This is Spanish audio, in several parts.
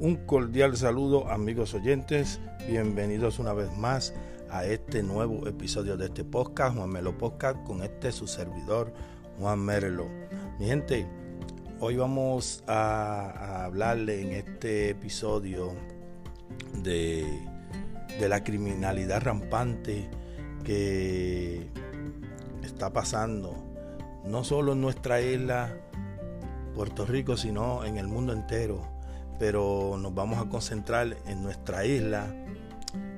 Un cordial saludo amigos oyentes, bienvenidos una vez más a este nuevo episodio de este podcast, Juan Melo Podcast, con este su servidor, Juan Merlo. Mi gente, hoy vamos a, hablarle en este episodio de, de la criminalidad rampante que está pasando, no solo en nuestra isla, Puerto Rico, sino en el mundo entero. Pero nos vamos a concentrar en nuestra isla.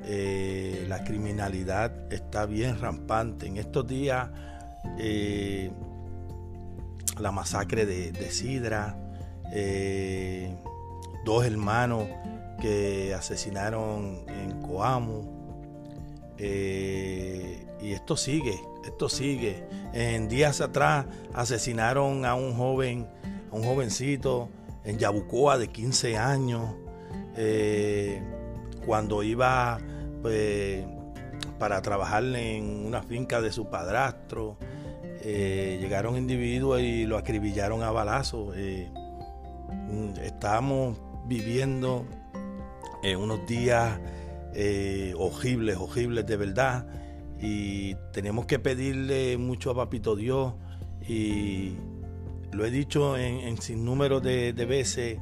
Eh, la criminalidad está bien rampante. En estos días, eh, la masacre de, Sidra, eh, dos hermanos que asesinaron en Coamo. y esto sigue, esto sigue. En días atrás asesinaron a un joven un jovencito en Yabucoa de 15 años, eh, cuando iba pues, para trabajar en una finca de su padrastro. Eh, llegaron individuos y lo acribillaron a balazos. Eh, mm, estábamos viviendo unos días horribles, horribles de verdad. Y tenemos que pedirle mucho a Papito Dios y lo he dicho en, en sin número de, veces,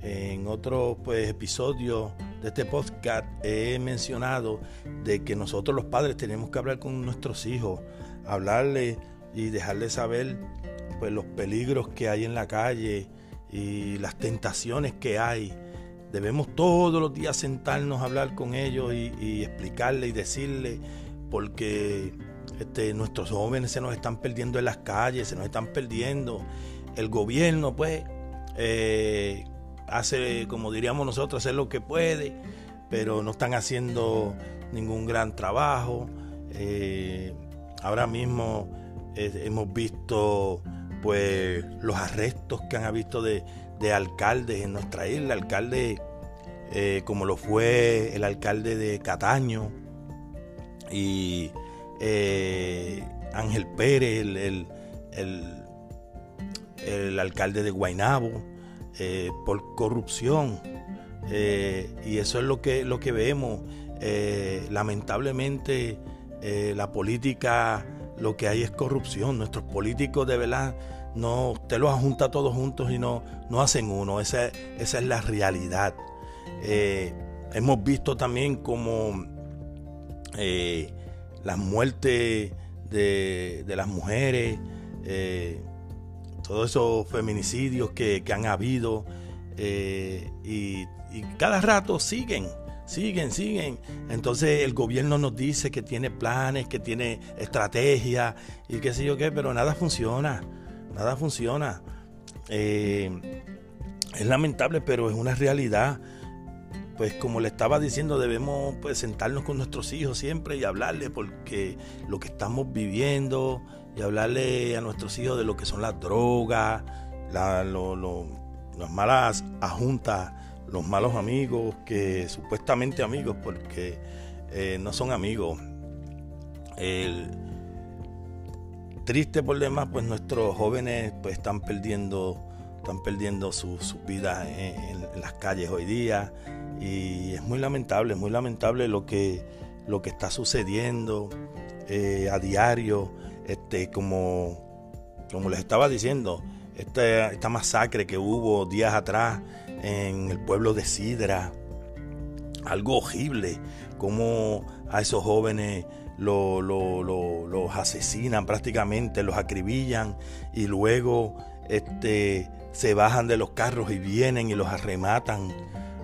en otros pues, episodios de este podcast he mencionado de que nosotros los padres tenemos que hablar con nuestros hijos, hablarles y dejarles saber pues, los peligros que hay en la calle y las tentaciones que hay. Debemos todos los días sentarnos a hablar con ellos y, y explicarles y decirles, porque este, nuestros jóvenes se nos están perdiendo en las calles, se nos están perdiendo. El gobierno, pues, eh, hace, como diríamos nosotros, hace lo que puede, pero no están haciendo ningún gran trabajo. Eh, ahora mismo eh, hemos visto, pues, los arrestos que han habido de, de alcaldes en nuestra isla, alcaldes como lo fue el alcalde de Cataño y eh, Ángel Pérez, el, el, alcalde de Guaynabo, eh, por corrupción. Eh, y eso es lo que, lo que vemos. lamentablemente la política lo que hay es corrupción. Nuestros políticos de verdad no, usted los junta todos juntos y no, no hacen uno. Esa, esa es la realidad. hemos visto también como las muertes de, las mujeres, eh, todos esos feminicidios que, han habido eh, y, cada rato siguen, siguen, siguen. Entonces el gobierno nos dice que tiene planes, que tiene estrategias y qué sé yo qué, pero nada funciona, nada funciona. Eh, es lamentable, pero es una realidad pues como le estaba diciendo, debemos pues sentarnos con nuestros hijos siempre y hablarle porque lo que estamos viviendo y hablarle a nuestros hijos de lo que son las drogas, las malas ajuntas, los malos amigos, que supuestamente amigos porque eh, no son amigos. El, triste por demás, pues nuestros jóvenes pues están perdiendo, están perdiendo sus vidas en las calles hoy día y es muy lamentable, muy lamentable lo que, lo que está sucediendo eh, a diario, este, como, como les estaba diciendo, esta, esta masacre que hubo días atrás en el pueblo de Sidra, algo horrible, como a esos jóvenes los asesinan prácticamente, los acribillan y luego este, se bajan de los carros y vienen y los arrematan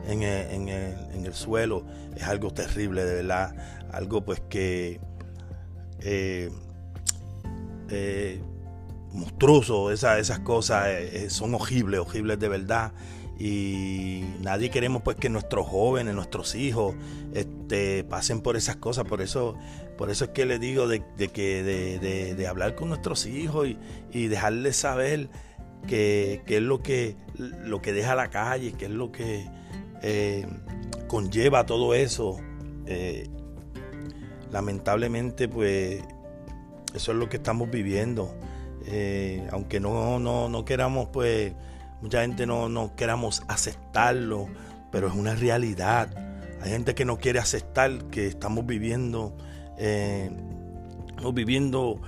en el, suelo es algo terrible, de verdad. Algo pues que eh, eh, monstruoso, esas cosas eh, son horribles, horribles de verdad. Y nadie queremos pues que nuestros jóvenes, nuestros hijos, este, pasen por esas cosas. Por eso, por eso es que le digo de, que de, hablar con nuestros hijos y, dejarles saber qué es lo que, lo que deja la calle, qué es lo que, eh, conlleva todo eso. Eh, lamentablemente, pues eso es lo que estamos viviendo. Eh, aunque no, no, no, queramos, pues mucha gente no, no queramos aceptarlo, pero es una realidad. Hay gente que no quiere aceptar que estamos viviendo, eh, viviendo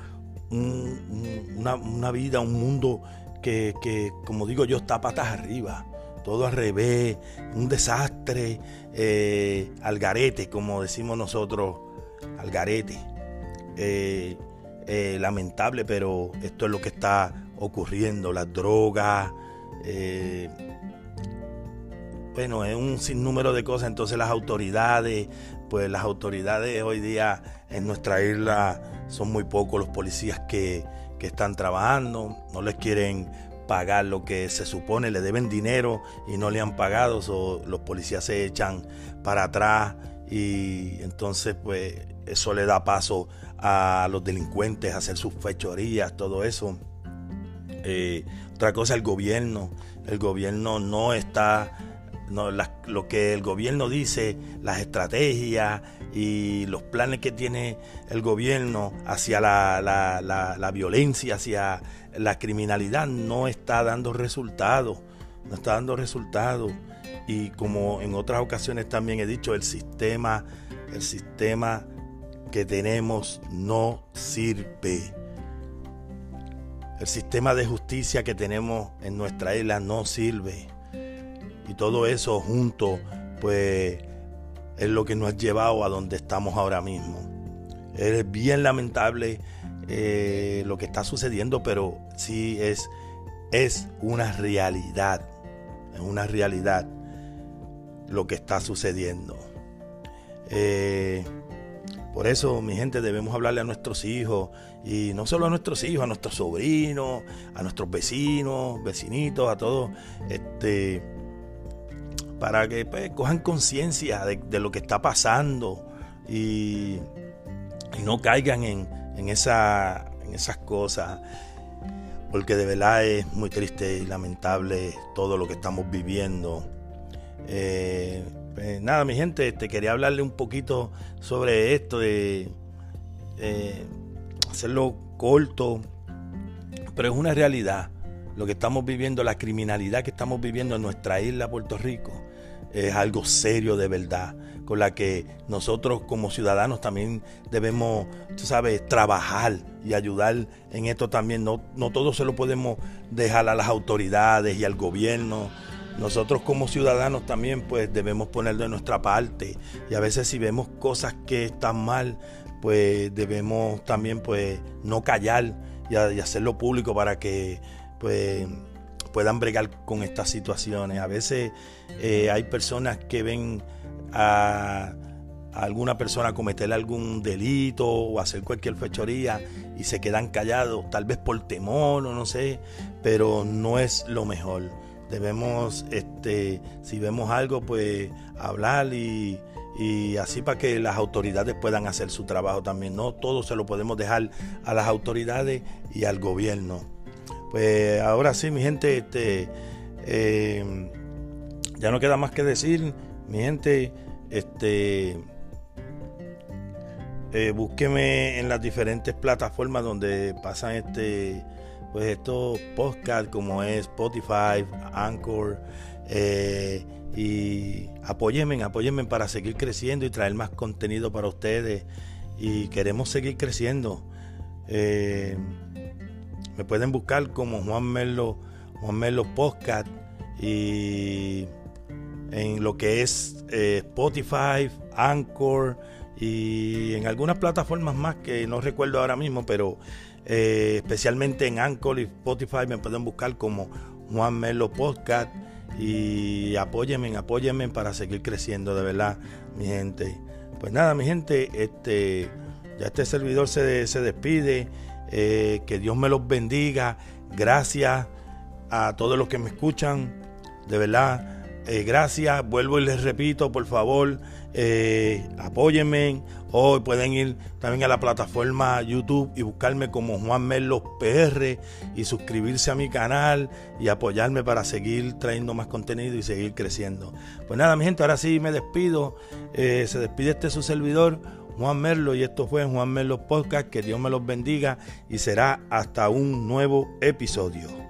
una, vida, un mundo que, como digo yo, está patas arriba. Todo al revés, un desastre, eh, al garete, como decimos nosotros, al garete. Eh, eh, lamentable, pero esto es lo que está ocurriendo, las drogas, bueno, es un sinnúmero de cosas, entonces las autoridades, pues las autoridades hoy día en nuestra isla son muy pocos los policías que, están trabajando, no les quieren pagar lo que se supone, le deben dinero y no le han pagado, los policías se echan para atrás y entonces pues eso le da paso a los delincuentes a hacer sus fechorías, todo eso. Eh, otra cosa, el gobierno, el gobierno no está lo que el gobierno dice, las estrategias y los planes que tiene el gobierno hacia la, violencia, hacia la criminalidad, no está dando resultados, no está dando resultados. Y como en otras ocasiones también he dicho, el sistema, el sistema que tenemos no sirve. El sistema de justicia que tenemos en nuestra isla no sirve. Y todo eso junto, pues es lo que nos ha llevado a donde estamos ahora mismo. Es bien lamentable eh, lo que está sucediendo, pero sí es, es una realidad. Es una realidad lo que está sucediendo. Eh, por eso, mi gente, debemos hablarle a nuestros hijos, y no solo a nuestros hijos, a nuestros sobrinos, a nuestros vecinos, vecinitos, a todos, este, para que pues, cojan conciencia de, lo que está pasando y, no caigan en, en, esa, en esas cosas. Porque de verdad es muy triste y lamentable todo lo que estamos viviendo. Eh, pues, nada, mi gente, te quería hablarle un poquito sobre esto, de eh, hacerlo corto, pero es una realidad lo que estamos viviendo, la criminalidad que estamos viviendo en nuestra isla Puerto Rico es algo serio de verdad, con la que nosotros como ciudadanos también debemos, tú sabes, trabajar y ayudar en esto también. No, no todo se lo podemos dejar a las autoridades y al gobierno. Nosotros como ciudadanos también pues debemos poner de nuestra parte y a veces si vemos cosas que están mal pues debemos también pues no callar y, y hacerlo público para que pues puedan bregar con estas situaciones. A veces eh, hay personas que ven a, alguna persona cometer algún delito o hacer cualquier fechoría y se quedan callados, tal vez por temor o no sé, pero no es lo mejor. Debemos, este, si vemos algo, pues hablar y, y así para que las autoridades puedan hacer su trabajo también. No todo se lo podemos dejar a las autoridades y al gobierno. Pues ahora sí, mi gente, este, eh, ya no queda más que decir, mi gente, este, eh, búsqueme en las diferentes plataformas donde pasan este, pues estos podcasts como es Spotify, Anchor, eh, y apóyenme, apóyenme para seguir creciendo y traer más contenido para ustedes. Y queremos seguir creciendo. Eh, me pueden buscar como Juan Melo, Juan Melo Podcast y en lo que es eh, Spotify, Anchor y en algunas plataformas más que no recuerdo ahora mismo, pero eh, especialmente en Anchor y Spotify me pueden buscar como Juan Melo Podcast y apóyenme, apóyenme para seguir creciendo de verdad, mi gente. Pues nada, mi gente, este ya este servidor se, se despide. Eh, que Dios me los bendiga. Gracias a todos los que me escuchan. De verdad, eh, gracias. Vuelvo y les repito, por favor, eh, apóyenme. Hoy pueden ir también a la plataforma YouTube y buscarme como Juan Merlos PR y suscribirse a mi canal y apoyarme para seguir trayendo más contenido y seguir creciendo. Pues nada, mi gente, ahora sí me despido. se despide este su servidor. Juan Merlo y esto fue Juan Merlo Podcast. Que Dios me los bendiga y será hasta un nuevo episodio.